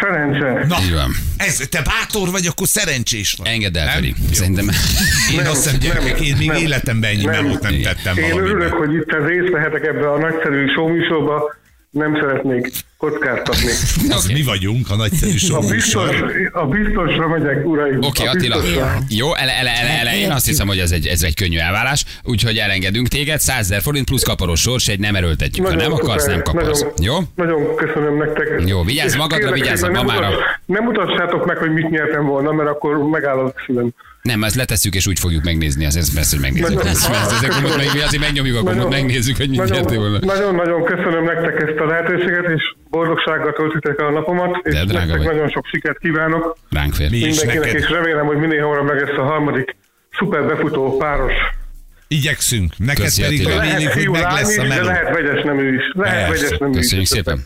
Speaker 6: Szerencse.
Speaker 3: Na,
Speaker 2: Így van.
Speaker 3: ez, te bátor vagy, akkor szerencsés vagy.
Speaker 2: Engedd el? Feri. Szerintem
Speaker 3: Én
Speaker 6: Nem,
Speaker 3: azt hiszem, gyerekek, én még
Speaker 6: nem,
Speaker 3: életemben ennyi
Speaker 6: nem.
Speaker 3: melót nem tettem
Speaker 6: Én örülök, hogy itt részt vehetek ebbe a nagyszerű showműsorba. Nem szeretnék kockáztatni.
Speaker 3: Az
Speaker 2: Oké.
Speaker 3: mi vagyunk, a nagyszerű
Speaker 6: A,
Speaker 3: show
Speaker 6: biztos, a biztosra megyek, uraim.
Speaker 2: Oké,
Speaker 6: A
Speaker 2: Attila.
Speaker 6: biztosra.
Speaker 2: Jó, ele, ele, ele, ele, én azt hiszem, hogy ez egy, ez egy könnyű elválás, úgyhogy elengedünk téged, 100 ezer forint plusz kaparos sors, egy nem erőltetjük. Ha nem akarsz, nem kapsz.
Speaker 6: Nagyon,
Speaker 2: Jó?
Speaker 6: nagyon köszönöm nektek.
Speaker 2: Jó, vigyázz magadra, vigyázz a mamára.
Speaker 6: Nem mutassátok meg, hogy mit nyertem volna, mert akkor megáll a szívem.
Speaker 2: Nem, ezt letesszük, és úgy fogjuk megnézni, az ez persze, hogy megnézzük.
Speaker 6: Nagyon-
Speaker 2: Ez, ez, ez, akkor meg, azért megnyomjuk, akkor
Speaker 6: Nagyon-
Speaker 2: megnézzük, hogy mit nyertél volna.
Speaker 6: nagyon, nagyon-nagyon köszönöm nektek ezt a lehetőséget, és boldogsággal töltitek el a napomat, és
Speaker 2: De drága
Speaker 6: nektek
Speaker 2: vagy.
Speaker 6: nagyon sok sikert kívánok
Speaker 2: Ránk fér.
Speaker 3: Mi
Speaker 6: mindenkinek,
Speaker 3: neked.
Speaker 6: és remélem, hogy minél hamarabb meg lesz a harmadik szuper befutó páros.
Speaker 3: Igyekszünk. Neked
Speaker 2: Köszi,
Speaker 3: pedig reméljük,
Speaker 6: Lehet
Speaker 3: hogy meg lesz a
Speaker 6: de
Speaker 3: meló.
Speaker 6: lehet vegyes nemű is. Lehet vegyes nemű is.
Speaker 2: Köszönjük szépen.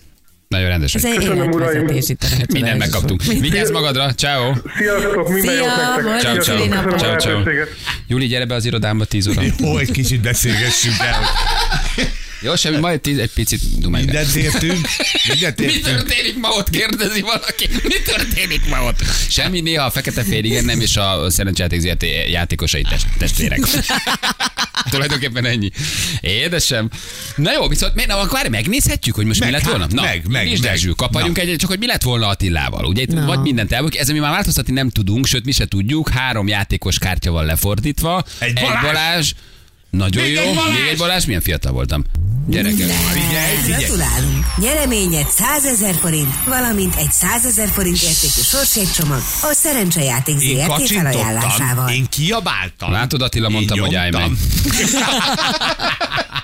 Speaker 2: Nagyon rendes
Speaker 5: Ez egy
Speaker 6: Köszönöm, uraim.
Speaker 5: életvezetési tanácsadás.
Speaker 2: Mindent megkaptunk. Vigyázz magadra, ciao.
Speaker 6: Sziasztok, minden
Speaker 5: Szia,
Speaker 6: jót
Speaker 2: Ciao, ciao. Ciao, ciao. Júli, gyere be az irodámba 10 óra.
Speaker 3: Ó, egy kicsit beszélgessünk el.
Speaker 2: Jó, semmi, majd tíz, egy picit dumáljuk.
Speaker 3: Mindent értünk. Mindent
Speaker 2: Mi
Speaker 3: értünk.
Speaker 2: történik ma ott? Kérdezi valaki. Mi történik ma ott? Semmi, néha a fekete fél igen, nem, és a szerencsejáték játékosai test, testvérek. Tulajdonképpen ennyi. Édesem. Na jó, viszont miért, na, akkor megnézhetjük, hogy most
Speaker 3: Meg,
Speaker 2: mi lett
Speaker 3: hát,
Speaker 2: volna? Na,
Speaker 3: meg, meg, meg.
Speaker 2: Dezső, kaparjunk egyet, csak hogy mi lett volna Attilával. Ugye itt
Speaker 5: Na.
Speaker 2: vagy mindent elmondjuk, ez, ami már változtatni nem tudunk, sőt mi se tudjuk, három játékos kártya van lefordítva.
Speaker 3: Egy Balázs.
Speaker 2: Balázs. Nagyon
Speaker 3: Még
Speaker 2: jó.
Speaker 3: egy Balázs.
Speaker 2: Még egy Balázs, milyen fiatal voltam. Gyerekek.
Speaker 4: Gratulálunk! Nyereményed 100 ezer forint, valamint egy 100 ezer forint értékű sorsjegycsomag a Szerencsejáték
Speaker 3: Én
Speaker 4: ZRT felajánlásával.
Speaker 3: én kiabáltam.
Speaker 2: Látod, Attila,
Speaker 3: Én
Speaker 2: mondtam, hogy állj meg.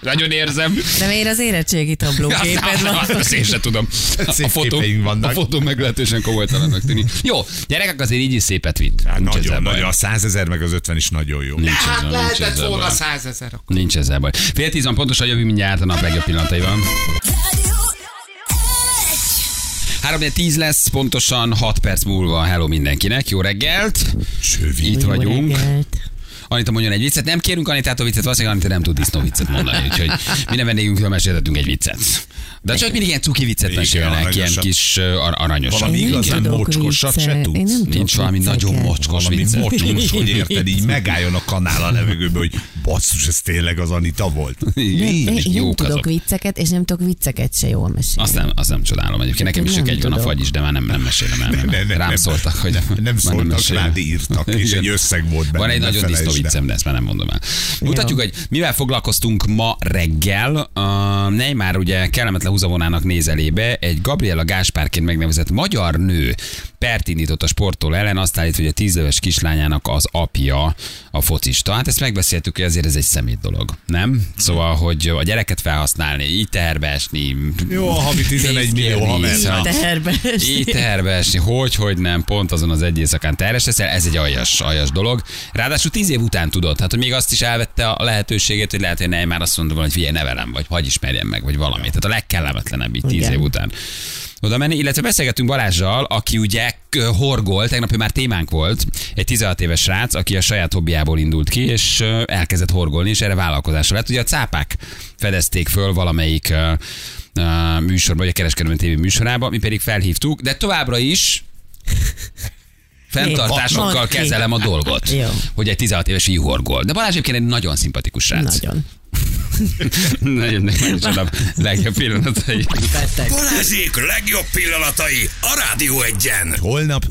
Speaker 2: Nagyon érzem.
Speaker 5: De miért az érettségi tablóképed van?
Speaker 2: Azt én sem tudom.
Speaker 3: Szép
Speaker 2: A fotó, a fotó meglehetősen komolytalannak tűnik. Jó, gyerekek azért így is szépet vitt.
Speaker 3: Hát nagyon, nagyon. A százezer meg az ötven is nagyon jó.
Speaker 2: Nincs
Speaker 3: hát lehetett volna
Speaker 2: baj.
Speaker 3: Százezer. akkor.
Speaker 2: Nincs ezzel baj. Fél tíz van pontosan jövő mindjárt a nap legjobb pillanataiban. 3 10 lesz, pontosan 6 perc múlva. Hello mindenkinek, jó reggelt!
Speaker 3: Csövi.
Speaker 2: Itt
Speaker 5: Jó
Speaker 2: vagyunk.
Speaker 5: reggelt.
Speaker 2: Anita mondjon egy viccet. Nem kérünk Anitától viccet, valószínűleg Anita nem tud disznó viccet mondani, úgyhogy minden vendégünkről meséltetünk egy viccet. De csak mindig ilyen cuki viccet mesélnek, ilyen kis ar- aranyosan.
Speaker 3: Valami igazán
Speaker 5: tudok
Speaker 3: mocskosat se tudsz.
Speaker 2: Nincs valami nagyon mocskos viccet.
Speaker 3: mocskos, hogy érted, így megálljon a kanál a levegőbe, hogy basszus, ez tényleg az Anita volt.
Speaker 5: Én, nem tudok vicceket, és nem tudok vicceket se jól mesélni.
Speaker 2: Azt nem, azt nem csodálom egyébként. Nekem is csak egy van a fagy is, de már nem, nem mesélem el. Rám szóltak, hogy nem,
Speaker 3: szóltak rád, írtak, és egy összeg volt benne.
Speaker 2: Van egy nagyon disznó viccem, de ezt már nem mondom el. Mutatjuk, hogy mivel foglalkoztunk ma reggel. Neymar ugye kellemetlen húzavonának néz. Egy Gabriela Gáspárként megnevezett magyar nő pert indított a sportól ellen, azt állít, hogy a tíz éves kislányának az apja a focista. Hát ezt megbeszéltük, hogy azért ez egy szemét dolog, nem? Szóval, hogy a gyereket felhasználni, így teherbe esni.
Speaker 3: Jó, a havi 11
Speaker 2: pénzt
Speaker 3: millió haver.
Speaker 2: szóval-
Speaker 5: Terbe.
Speaker 2: így teherbe esni, hogy, hogy nem, pont azon az egy éjszakán terhes leszel, ez egy aljas, aljas dolog. Ráadásul tíz év után tudod, hát hogy még azt is elvette a lehetőségét, hogy lehet, hogy ne, már azt volna, hogy figyelj, nevelem, vagy hagy ismerjem meg, vagy valami. Tehát a legkellemetlenebb így tíz év után oda menni, illetve beszélgettünk Balázsjal, aki ugye horgol, tegnap már témánk volt, egy 16 éves srác, aki a saját hobbiából indult ki, és elkezdett horgolni, és erre vállalkozásra lett. Ugye a cápák fedezték föl valamelyik műsorban, vagy a kereskedelmi tévé műsorában, mi pedig felhívtuk, de továbbra is fenntartásokkal kezelem a dolgot,
Speaker 5: Jó.
Speaker 2: hogy egy 16 éves így horgol. De Balázs egyébként egy nagyon szimpatikus srác.
Speaker 5: Nagyon.
Speaker 2: nagyon, nagyon, nagyon legjobb pillanatai.
Speaker 1: Balázsék legjobb pillanatai a Rádió egyen.
Speaker 3: Holnap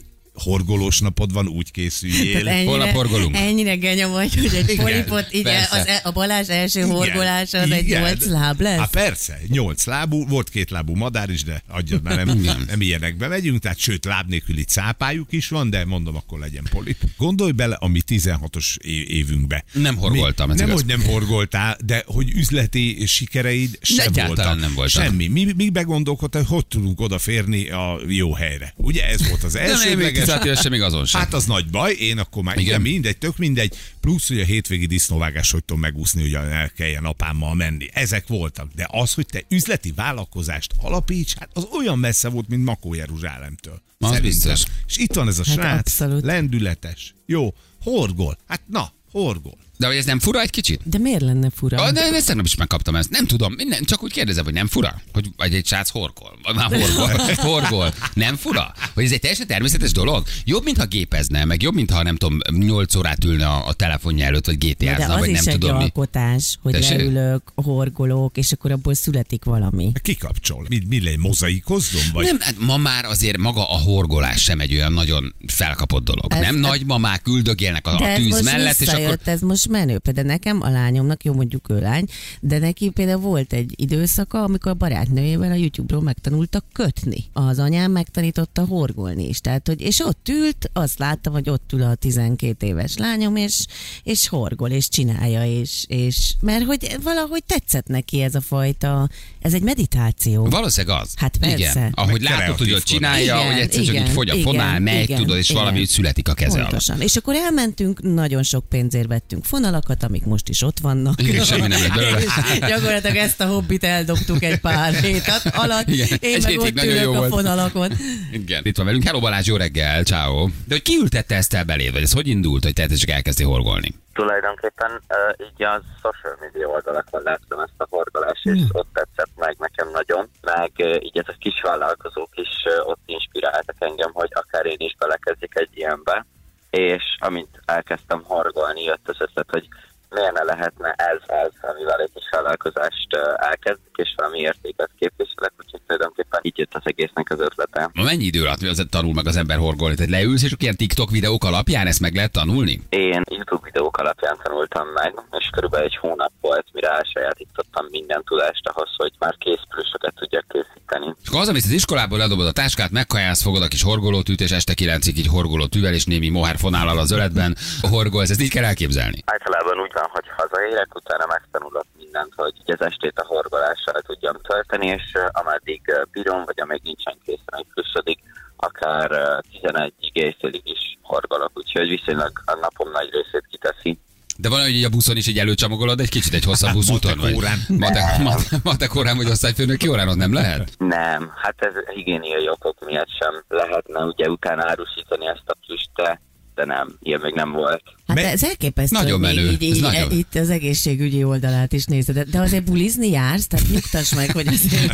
Speaker 3: horgolós napod van, úgy készüljél.
Speaker 5: Tehát
Speaker 2: Holnap horgolunk.
Speaker 5: Ennyire genya vagy, hogy egy
Speaker 3: Igen,
Speaker 5: polipot, igen,
Speaker 2: persze.
Speaker 5: az, e- a Balázs első
Speaker 3: Igen,
Speaker 5: horgolása az egy
Speaker 3: igen.
Speaker 5: nyolc láb lesz.
Speaker 3: Hát persze, nyolc lábú, volt két lábú madár is, de adjad már, nem, nem ilyenekbe megyünk, tehát sőt, láb nélküli cápájuk is van, de mondom, akkor legyen polip. Gondolj bele a mi 16-os é- évünkbe.
Speaker 2: Nem horgoltam, ez
Speaker 3: nem,
Speaker 2: igaz.
Speaker 3: hogy nem horgoltál, de hogy üzleti sikereid sem
Speaker 2: Egyáltalán
Speaker 3: voltak.
Speaker 2: nem voltak.
Speaker 3: Semmi. Mi, mi begondolkodtál, hogy hogy tudunk odaférni a jó helyre. Ugye ez volt az
Speaker 2: nem, még
Speaker 3: elsődleges.
Speaker 2: 16 évesen még azon sem.
Speaker 3: Hát az nagy baj, én akkor már
Speaker 2: Igen.
Speaker 3: igen, mindegy, tök mindegy. Plusz, hogy a hétvégi disznóvágás hogy tudom megúszni, hogy el kelljen apámmal menni. Ezek voltak. De az, hogy te üzleti vállalkozást alapíts, hát az olyan messze volt, mint Makó Jeruzsálemtől.
Speaker 2: Az
Speaker 3: Szerintem.
Speaker 2: biztos.
Speaker 3: És itt van ez a
Speaker 5: Hát
Speaker 3: srác,
Speaker 5: abszolút.
Speaker 3: lendületes, jó, horgol. Hát na, horgol.
Speaker 2: De hogy ez nem fura egy kicsit?
Speaker 5: De miért lenne fura?
Speaker 2: Ah, de ezt tegnap is megkaptam ezt. Nem tudom, minden, csak úgy kérdezem, hogy nem fura? Hogy vagy egy srác horkol. Vagy Már horgol. horgol. Nem fura? Hogy ez egy teljesen természetes dolog? Jobb, mintha gépezne, meg jobb, mintha nem tudom, 8 órát ülne a, a telefonja előtt, vagy
Speaker 5: Na, de
Speaker 2: GTA-zna,
Speaker 5: az
Speaker 2: vagy
Speaker 5: is
Speaker 2: nem
Speaker 5: egy
Speaker 2: tudom mi.
Speaker 5: alkotás, hogy
Speaker 2: Tessék?
Speaker 5: leülök, horgolok, és akkor abból születik valami.
Speaker 3: Kikapcsol. Mi, mi legyen, mozaikozzon? Vagy?
Speaker 2: Nem, hát ma már azért maga a horgolás sem egy olyan nagyon felkapott dolog.
Speaker 5: Ez-
Speaker 2: nem nagymamák üldögélnek a,
Speaker 5: De
Speaker 2: a
Speaker 5: ez
Speaker 2: tűz
Speaker 5: most
Speaker 2: mellett, és akkor
Speaker 5: ez most menő. Például nekem, a lányomnak, jó mondjuk ő lány, de neki például volt egy időszaka, amikor a barátnőjével a YouTube-ról megtanultak kötni. Az anyám megtanította horgolni is. Tehát, hogy, és ott ült, azt láttam, hogy ott ül a 12 éves lányom, és, és horgol, és csinálja, és, és mert hogy valahogy tetszett neki ez a fajta, ez egy meditáció.
Speaker 2: Valószínűleg az.
Speaker 5: Hát persze.
Speaker 2: Igen. Ahogy
Speaker 3: Meg
Speaker 2: látod, hogy ott csinálja,
Speaker 5: Igen,
Speaker 2: hogy egyszer csak
Speaker 5: igen,
Speaker 2: így fogy a fonál, megy, tudod, és
Speaker 5: igen.
Speaker 2: valami születik a keze alatt.
Speaker 5: Pontosan. És akkor elmentünk, nagyon sok pénzért vettünk fonalakat, amik most is ott vannak.
Speaker 2: Igen, semmi nem lett belőle.
Speaker 5: Gyakorlatilag ezt a hobbit eldobtuk egy pár hét alatt.
Speaker 2: Igen,
Speaker 5: Én
Speaker 2: egy
Speaker 5: meg ott ülök
Speaker 2: jó
Speaker 5: a
Speaker 2: volt.
Speaker 5: fonalakon.
Speaker 2: Igen. Itt van velünk. Hello Balázs, jó reggel, ciao. De hogy ki ültette ezt el beléd, vagy ez hogy indult, hogy te csak elkezdtél horgolni?
Speaker 7: Tulajdonképpen uh, így a social media oldalakon láttam ezt a horgolást, és ott tetszett meg nekem nagyon, meg uh, így ez a kis vállalkozók is uh, ott inspiráltak engem, hogy akár én is belekezdjek egy ilyenbe, és amint elkezdtem horgolni, jött az ötlet, hogy miért ne lehetne ez az, amivel egy kis vállalkozást elkezdik, és valami értéket képviselek, úgyhogy tulajdonképpen így jött az egésznek az ötlete.
Speaker 2: Ma mennyi idő alatt az tanul meg az ember horgolni? Tehát leülsz, és ilyen TikTok videók alapján ezt meg lehet tanulni?
Speaker 7: Én YouTube videók alapján tanultam meg, és körülbelül egy hónap volt, mire elsajátítottam minden tudást ahhoz, hogy már készpülösöket tudjak készíteni.
Speaker 2: És akkor hazamész az iskolából, ledobod a táskát, megkajálsz, fogod a kis horgolótűt, és este kilencig így horgolótűvel, és némi mohár fonállal az öletben horgolsz. Ezt így kell elképzelni.
Speaker 7: Általában úgy van, hogy hazaérek, utána megtanulok mindent, hogy így az estét a horgolással tudjam tölteni, és ameddig bírom, vagy amíg nincsen készen egy pluszodik, akár uh, 11-ig éjszélig is horgolok, úgyhogy viszonylag a napom nagy részét kiteszi.
Speaker 2: De van, hogy a buszon is így előcsomagolod egy kicsit egy hosszabb buszúton, vagy
Speaker 3: órán.
Speaker 2: matek, matek, matek órán, vagy osztályfőnöki órán, ott nem lehet?
Speaker 7: Nem, hát ez higiéniai okok miatt sem lehetne ugye utána árusítani ezt a plüst, de, nem, ilyen még nem volt.
Speaker 5: Hát
Speaker 3: Me-
Speaker 5: ez elképesztő.
Speaker 2: Nagyon
Speaker 5: hogy
Speaker 2: menő,
Speaker 5: Így,
Speaker 2: ez
Speaker 5: így,
Speaker 2: nagyon.
Speaker 5: Itt az egészségügyi oldalát is nézed. De- De azért bulizni jársz, tehát nyugtass meg, hogy azért...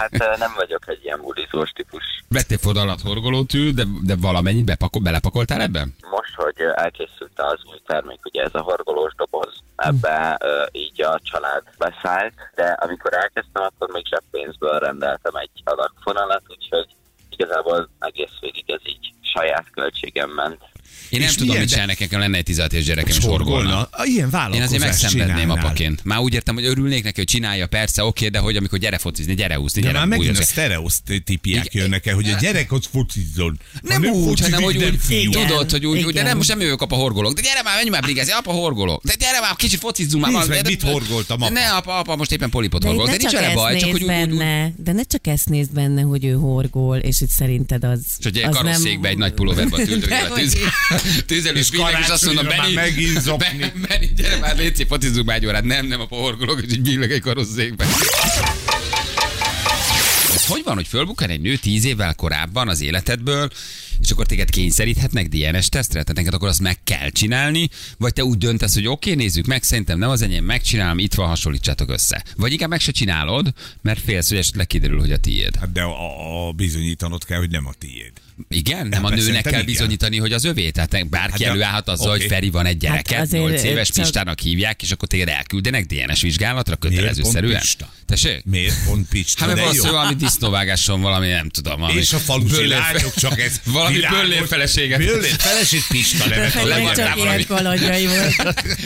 Speaker 7: Hát nem vagyok egy ilyen bulizós típus.
Speaker 2: Vettél fonalat horgolótű, de, de valamennyit bepakol, belepakoltál ebbe?
Speaker 7: Most, hogy elkészült az új termék, ugye ez a horgolós doboz, ebbe ö, így a család beszállt, de amikor elkezdtem, akkor még zseppénzből rendeltem egy adag fonalat, úgyhogy igazából egész végig ez így saját költségem ment.
Speaker 2: Én nem
Speaker 3: És
Speaker 2: tudom,
Speaker 3: milyen,
Speaker 2: mit
Speaker 3: de-
Speaker 2: csinálni, nekem lenne egy 16 éves gyerekem, és horgolna.
Speaker 3: Ah, Ilyen
Speaker 2: Én azért megszenvedném
Speaker 3: csinálnál.
Speaker 2: apaként. Már úgy értem, hogy örülnék neki, hogy csinálja, persze, oké, de hogy amikor gyere focizni, gyere úszni,
Speaker 3: De
Speaker 2: gyere
Speaker 3: már megint a sztereosztípiák jönnek el, hogy a gyerek ott focizzon.
Speaker 2: Nem úgy, hanem hogy
Speaker 3: nem
Speaker 2: úgy, tudod, hogy úgy, de nem, most nem jövök apa horgolok. De gyere már, menj már brigázni, apa horgolok. De gyere már, kicsit focizzunk már.
Speaker 3: Nézd meg,
Speaker 2: de-
Speaker 3: mit horgoltam, apa.
Speaker 2: Ne, apa, apa, most éppen polipot
Speaker 5: De, itt
Speaker 2: horgolok.
Speaker 5: ne
Speaker 2: De nincs
Speaker 5: csak
Speaker 2: vele baj, csak hogy úgy,
Speaker 5: de ne csak ezt nézd benne, hogy ő horgol, és hogy szerinted az,
Speaker 2: hogy egy karosszékbe egy nagy pulóverbe
Speaker 5: De
Speaker 2: a tűzelős villag, és azt mondom, Benni,
Speaker 3: megint zokni.
Speaker 2: Benni, Benni, gyere már, focizzunk már egy órát. Nem, nem, apa horgolok, és így billeg egy karosszékbe. Ez hogy van, hogy fölbukkan egy nő tíz évvel korábban az életedből, és akkor téged kényszeríthetnek DNS tesztre, tehát neked akkor azt meg kell csinálni, vagy te úgy döntesz, hogy oké, nézzük meg, szerintem nem az enyém, megcsinálom, itt van, hasonlítsátok össze. Vagy inkább meg se csinálod, mert félsz, hogy esetleg kiderül, hogy a tiéd.
Speaker 3: Hát de a, a bizonyítanod kell, hogy nem a tiéd.
Speaker 2: Igen, nem a
Speaker 3: persze,
Speaker 2: nőnek kell
Speaker 3: igen.
Speaker 2: bizonyítani, hogy az övé. Tehát bárki
Speaker 3: Hát
Speaker 2: előállhat azzal,
Speaker 3: oké.
Speaker 2: hogy Feri van egy gyereke,
Speaker 5: Hát azért,
Speaker 2: 8 éves
Speaker 5: csak-
Speaker 2: Pistának hívják, és akkor téged elküldenek DNS vizsgálatra kötelező
Speaker 3: pont
Speaker 2: szerűen.
Speaker 3: Pista?
Speaker 2: Tessék?
Speaker 3: Miért pont Pista?
Speaker 2: Hát mert valószínűleg valami disznóvágáson, valami nem tudom. Valami
Speaker 3: És a falusi
Speaker 2: böllér-
Speaker 3: lányok csak ez
Speaker 2: Valami böllér feleséget.
Speaker 3: Böllér feleség Pista nevet.
Speaker 5: Feri
Speaker 2: Le
Speaker 5: meg
Speaker 2: van
Speaker 5: csak
Speaker 2: rá
Speaker 5: ilyen
Speaker 2: valami.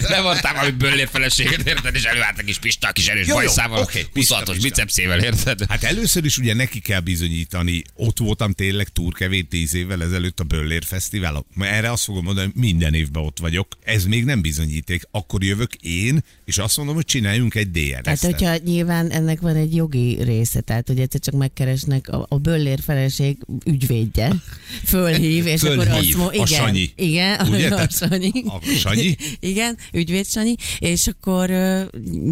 Speaker 2: Levartál valami böllér feleséget, érted? És előállt a kis Pista, a kis erős bajszával,
Speaker 3: oké, Pista,
Speaker 2: 26-os
Speaker 3: Pista.
Speaker 2: bicepszével, érted?
Speaker 3: Hát először is ugye neki kell bizonyítani, ott voltam tényleg túrkevét tíz évvel ezelőtt a Böllér Fesztivál. Erre azt fogom mondani, hogy minden évben ott vagyok. Ez még nem bizonyíték. Akkor jövök én, és azt mondom, hogy csináljunk egy DNS-t.
Speaker 5: Tehát, hogyha nyilván ennek van egy jogi része, tehát hogy egyszer csak megkeresnek a, a böllér feleség ügyvédje, fölhív, és
Speaker 2: Fölhív.
Speaker 5: akkor azt mondja,
Speaker 3: A
Speaker 5: igen,
Speaker 3: Sanyi.
Speaker 5: igen,
Speaker 3: Ugye?
Speaker 5: a, Sanyi.
Speaker 3: a Sanyi?
Speaker 5: Igen, ügyvéd Sanyi, és akkor uh,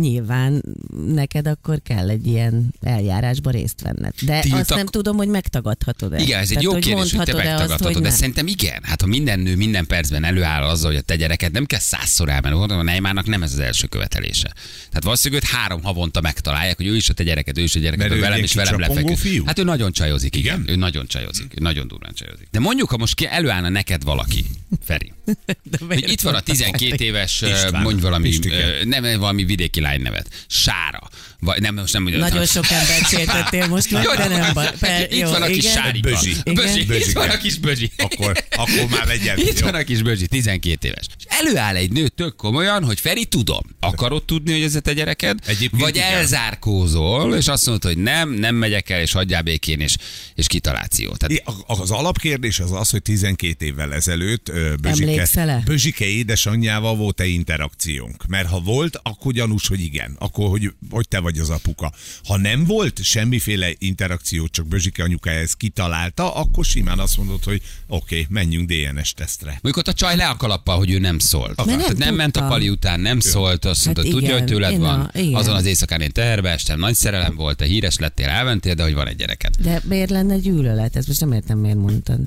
Speaker 5: nyilván neked akkor kell egy ilyen eljárásba részt venned. De
Speaker 2: Tiltak-
Speaker 5: azt nem tudom, hogy megtagadhatod-e.
Speaker 2: Igen, ez egy
Speaker 5: Tehát,
Speaker 2: jó kérdés, hogy te
Speaker 5: mondhatod-e azt,
Speaker 2: megtagadhatod,
Speaker 5: hogy
Speaker 2: de
Speaker 5: nem?
Speaker 2: szerintem igen. Hát ha minden nő minden percben előáll azzal, hogy a te gyereked nem kell százszor elmenni, mondom, a Neymarnak nem ez az első követelése. Tehát valószínűleg őt három havonta megtalálják, hogy ő is a te gyereked, ő is a gyereked,
Speaker 3: Mert
Speaker 2: ő velem is velem
Speaker 3: fiú?
Speaker 2: Hát ő nagyon csajozik, igen.
Speaker 3: Igen?
Speaker 2: Ő nagyon csajozik, ő nagyon durván csajozik. De mondjuk, ha most ki előállna neked valaki, Feri, itt van a 12 éves,
Speaker 3: István.
Speaker 2: mondj valami,
Speaker 3: Pistike.
Speaker 2: nem valami vidéki lány nevet, Sára, vagy nem, most nem
Speaker 5: Nagyon sok embert sértettél most meg, de nem baj.
Speaker 2: Itt
Speaker 5: jó,
Speaker 2: van a kis. Sárika.
Speaker 3: Bözsi.
Speaker 2: Bözsi. Itt van a kis Bözsi.
Speaker 3: Akkor, akkor már legyen.
Speaker 2: Itt
Speaker 3: Jó.
Speaker 2: van a kis Bözsi, 12 éves. És előáll egy nő tök komolyan, hogy Feri, tudom, akarod tudni, hogy ez a te gyereked?
Speaker 3: Egyébként
Speaker 2: Vagy
Speaker 3: igen.
Speaker 2: elzárkózol, és azt mondod, hogy nem, nem megyek el, és hagyjál békén, és, és kitaláció. Tehát
Speaker 3: Az alapkérdés az az, hogy 12 évvel ezelőtt ö, Bözsike
Speaker 5: Emlékszel-e?
Speaker 3: Bözsike édesanyjával volt-e interakciónk? Mert ha volt, akkor gyanús, hogy igen. Akkor, hogy, hogy te vagy az apuka. Ha nem volt semmiféle interakció, csak Bözsike anyukája ezt kitalálta, akkor simán azt mondod, hogy oké, okay, menjünk DNS tesztre.
Speaker 2: Mondjuk ott a csaj le a kalappal, hogy ő nem szólt.
Speaker 5: nem
Speaker 2: Tehát nem ment a pali után, nem szólt, azt mondta,
Speaker 5: Hát
Speaker 2: tudja,
Speaker 5: igen,
Speaker 2: hogy tőled
Speaker 5: én
Speaker 2: van.
Speaker 5: a- igen.
Speaker 2: Azon az éjszakán én teherbe estem, nagy szerelem volt, te híres lettél, elmentél, de hogy van egy gyereked.
Speaker 5: De miért lenne gyűlölet? Ezt most nem értem, miért mondtad.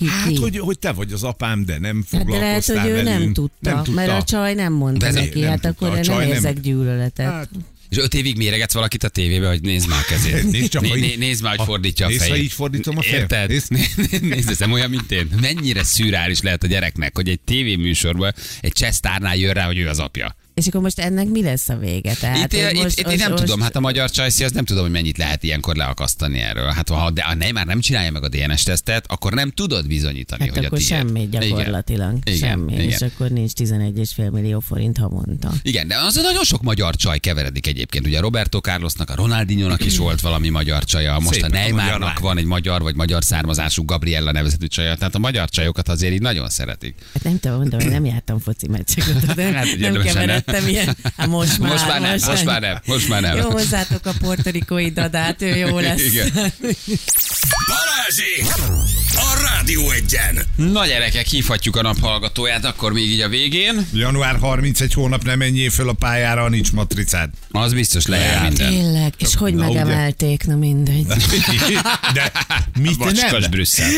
Speaker 5: Ki,
Speaker 3: Hát,
Speaker 5: ki?
Speaker 3: hogy, hogy te vagy az apám, de nem
Speaker 5: Hát de lehet,
Speaker 3: foglalkoztál
Speaker 5: hogy ő
Speaker 3: velünk.
Speaker 5: nem tudta,
Speaker 3: nem tudta.
Speaker 5: mert a csaj nem mondta
Speaker 2: De
Speaker 5: neki,
Speaker 3: nem
Speaker 5: hát
Speaker 3: tudta,
Speaker 5: akkor
Speaker 3: a
Speaker 5: én
Speaker 3: csaj
Speaker 5: nem
Speaker 3: nem-
Speaker 5: érzek gyűlöletet.
Speaker 3: Hát,
Speaker 2: És öt évig méregetsz valakit a tévébe, hogy nézd már a kezét.
Speaker 3: Nézd csak,
Speaker 2: Né- né- nézd már, hogy fordítja a
Speaker 3: nézd,
Speaker 2: fejét.
Speaker 3: ha így fordítom a fejem.
Speaker 2: Érted?
Speaker 3: Nézd.
Speaker 2: Nézd, ez nem olyan, mint én. Mennyire szürális lehet a gyereknek, hogy egy tévéműsorban egy csesztárnál jön rá, hogy ő az apja.
Speaker 5: És akkor most ennek mi lesz a vége? Tehát,
Speaker 2: itt, itt,
Speaker 5: most-
Speaker 2: itt, én
Speaker 5: most-
Speaker 2: nem
Speaker 5: most-
Speaker 2: tudom, hát a magyar csajszi, az nem tudom, hogy mennyit lehet ilyenkor leakasztani erről. Hát ha de, ha nem, már nem csinálja meg a DNS tesztet, akkor nem tudod bizonyítani,
Speaker 5: Hát
Speaker 2: hogy
Speaker 5: akkor
Speaker 2: a tiéd.
Speaker 5: semmi gyakorlatilag.
Speaker 2: Igen,
Speaker 5: semmi.
Speaker 2: igen.
Speaker 5: És akkor nincs 11,5 millió forint havonta.
Speaker 2: Igen, de az nagyon sok magyar csaj keveredik egyébként. Ugye a Roberto Carlosnak, a Ronaldinho-nak is volt valami magyar csaja, most
Speaker 3: Szép,
Speaker 2: a
Speaker 3: a
Speaker 2: Neymarnak
Speaker 3: lány.
Speaker 2: van egy magyar vagy magyar származású Gabriella nevezetű csaja. Tehát a magyar csajokat azért így nagyon szeretik.
Speaker 5: Hát nem tudom, mondom, hogy nem jártam foci meccseket, de
Speaker 2: Hát,
Speaker 5: nem
Speaker 2: érdemes
Speaker 5: keveredtem ilyen. Hát most már,
Speaker 2: Most már nem, most már nem, most már nem.
Speaker 5: Jó, hozzátok a portorikói dadát, ő jó lesz.
Speaker 2: Igen.
Speaker 1: Balázsi! A Rádió egyen!
Speaker 2: Na gyerekek, hívhatjuk a naphallgatóját, akkor még így a végén.
Speaker 3: Január 31 hónap nem menjél föl a pályára, nincs matricád.
Speaker 2: Az biztos lejár minden.
Speaker 5: Tényleg, és hogy
Speaker 3: Na, ugye?
Speaker 5: megemelték, na mindegy.
Speaker 3: De mit
Speaker 2: Vacskas
Speaker 3: nem?
Speaker 2: Brüsszel.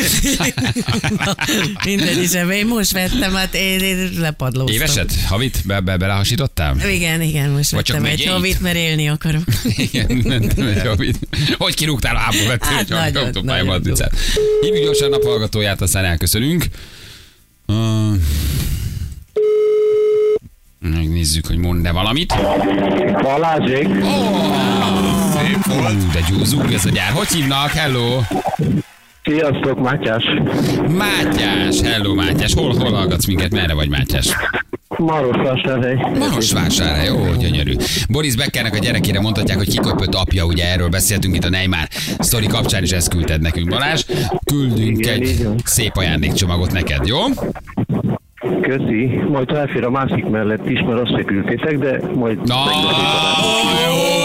Speaker 5: mindegy is, én most vettem, hát én, én lepadlóztam.
Speaker 2: Éveset? Havit? Be, be, belehasítottál?
Speaker 5: Igen, igen, most
Speaker 2: Vagy
Speaker 5: vettem egy havit, mert élni akarok.
Speaker 2: Igen, mentem egy havit. Hogy kirúgtál a hából, vettél
Speaker 5: Hát
Speaker 2: egy
Speaker 5: nagyon
Speaker 2: matricát. Hívjuk gyorsan a naphallgatóját, aztán elköszönünk. Uh, megnézzük, hogy mond-e valamit.
Speaker 8: Balázsék,
Speaker 3: Szép volt.
Speaker 2: De gyúzunk ez a gyár. Hogy hívnak? Hello!
Speaker 8: sziasztok, Mátyás.
Speaker 2: Mátyás! Hello, Mátyás! Hol, hol hallgatsz minket? Merre vagy, Mátyás?
Speaker 8: Marosvásárhely.
Speaker 2: Marosvásárhely, jó, gyönyörű. Boris Beckernek a gyerekére mondhatják, hogy kiköpött apja, ugye erről beszéltünk itt a Neymar sztori kapcsán, és ezt küldted nekünk, Balázs. Küldünk
Speaker 8: Igen,
Speaker 2: egy
Speaker 8: így
Speaker 2: szép ajándékcsomagot neked, jó?
Speaker 8: Köszi. Majd elfér a másik mellett is, mert azt se küldtétek, de majd...
Speaker 2: Na, jó.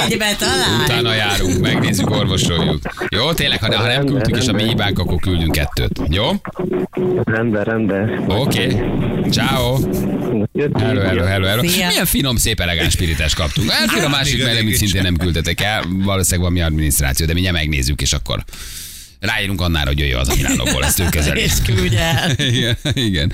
Speaker 5: Egybe talál.
Speaker 2: Utána járunk, megnézzük, orvosoljuk. Jó, tényleg, ha, ha nem küldtük, és a mi hibánk, akkor küldünk kettőt. Jó?
Speaker 8: Rendben, rendben.
Speaker 2: Oké. Okay. Ciao. Hello, hello, hello, hello.
Speaker 5: Szia.
Speaker 2: Milyen finom, szép, elegáns spirites kaptunk. Elfér a másik
Speaker 3: Igen,
Speaker 2: mellé, amit szintén nem küldtetek el. Valószínűleg valami adminisztráció, de mindjárt megnézzük, és akkor ráírunk annára, hogy jöjjön az a Milánokból, ezt ő kezeli.
Speaker 5: És küldj el.
Speaker 2: Igen, igen.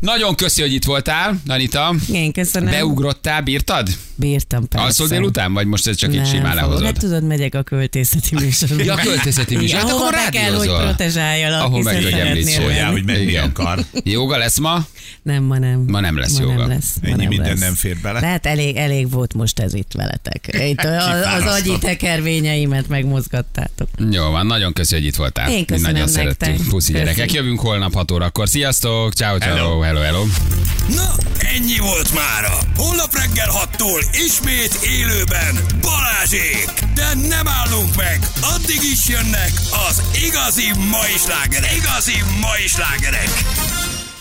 Speaker 2: Nagyon köszi, hogy itt voltál, Anita.
Speaker 5: Én köszönöm.
Speaker 2: Beugrottál, bírtad?
Speaker 5: Bírtam persze.
Speaker 2: Alszol délután, vagy most ez csak így
Speaker 5: Nem
Speaker 2: simán lehozod?
Speaker 5: Hát tudod, megyek a költészeti műsorba.
Speaker 2: Ja, a költészeti műsor. Hát akkor
Speaker 5: kell, hogy
Speaker 2: rádiózol.
Speaker 5: protezsáljalak,
Speaker 2: Ahol meg, hogy említsél.
Speaker 3: hogy menni akar.
Speaker 2: Joga lesz ma?
Speaker 5: Nem, ma nem.
Speaker 2: Ma nem lesz
Speaker 5: ma
Speaker 2: joga.
Speaker 5: Nem lesz, ma
Speaker 3: Ennyi
Speaker 5: nem
Speaker 3: minden
Speaker 5: lesz.
Speaker 3: nem fér bele.
Speaker 5: De hát elég, elég volt most ez itt veletek. Itt az, agyi tekervényeimet megmozgattátok.
Speaker 2: Jó van, nagyon köszi, hogy itt voltál.
Speaker 5: Én köszönöm
Speaker 2: Nagyon szerettünk. Puszi gyerekek. Jövünk holnap 6 órakor. Sziasztok, ciao, ciao,
Speaker 3: Hello.
Speaker 2: hello, hello.
Speaker 1: Na, ennyi volt mára. Holnap reggel 6-tól ismét élőben Balázsék! De nem állunk meg! Addig is jönnek az igazi mai slágerek! Igazi mai slágerek!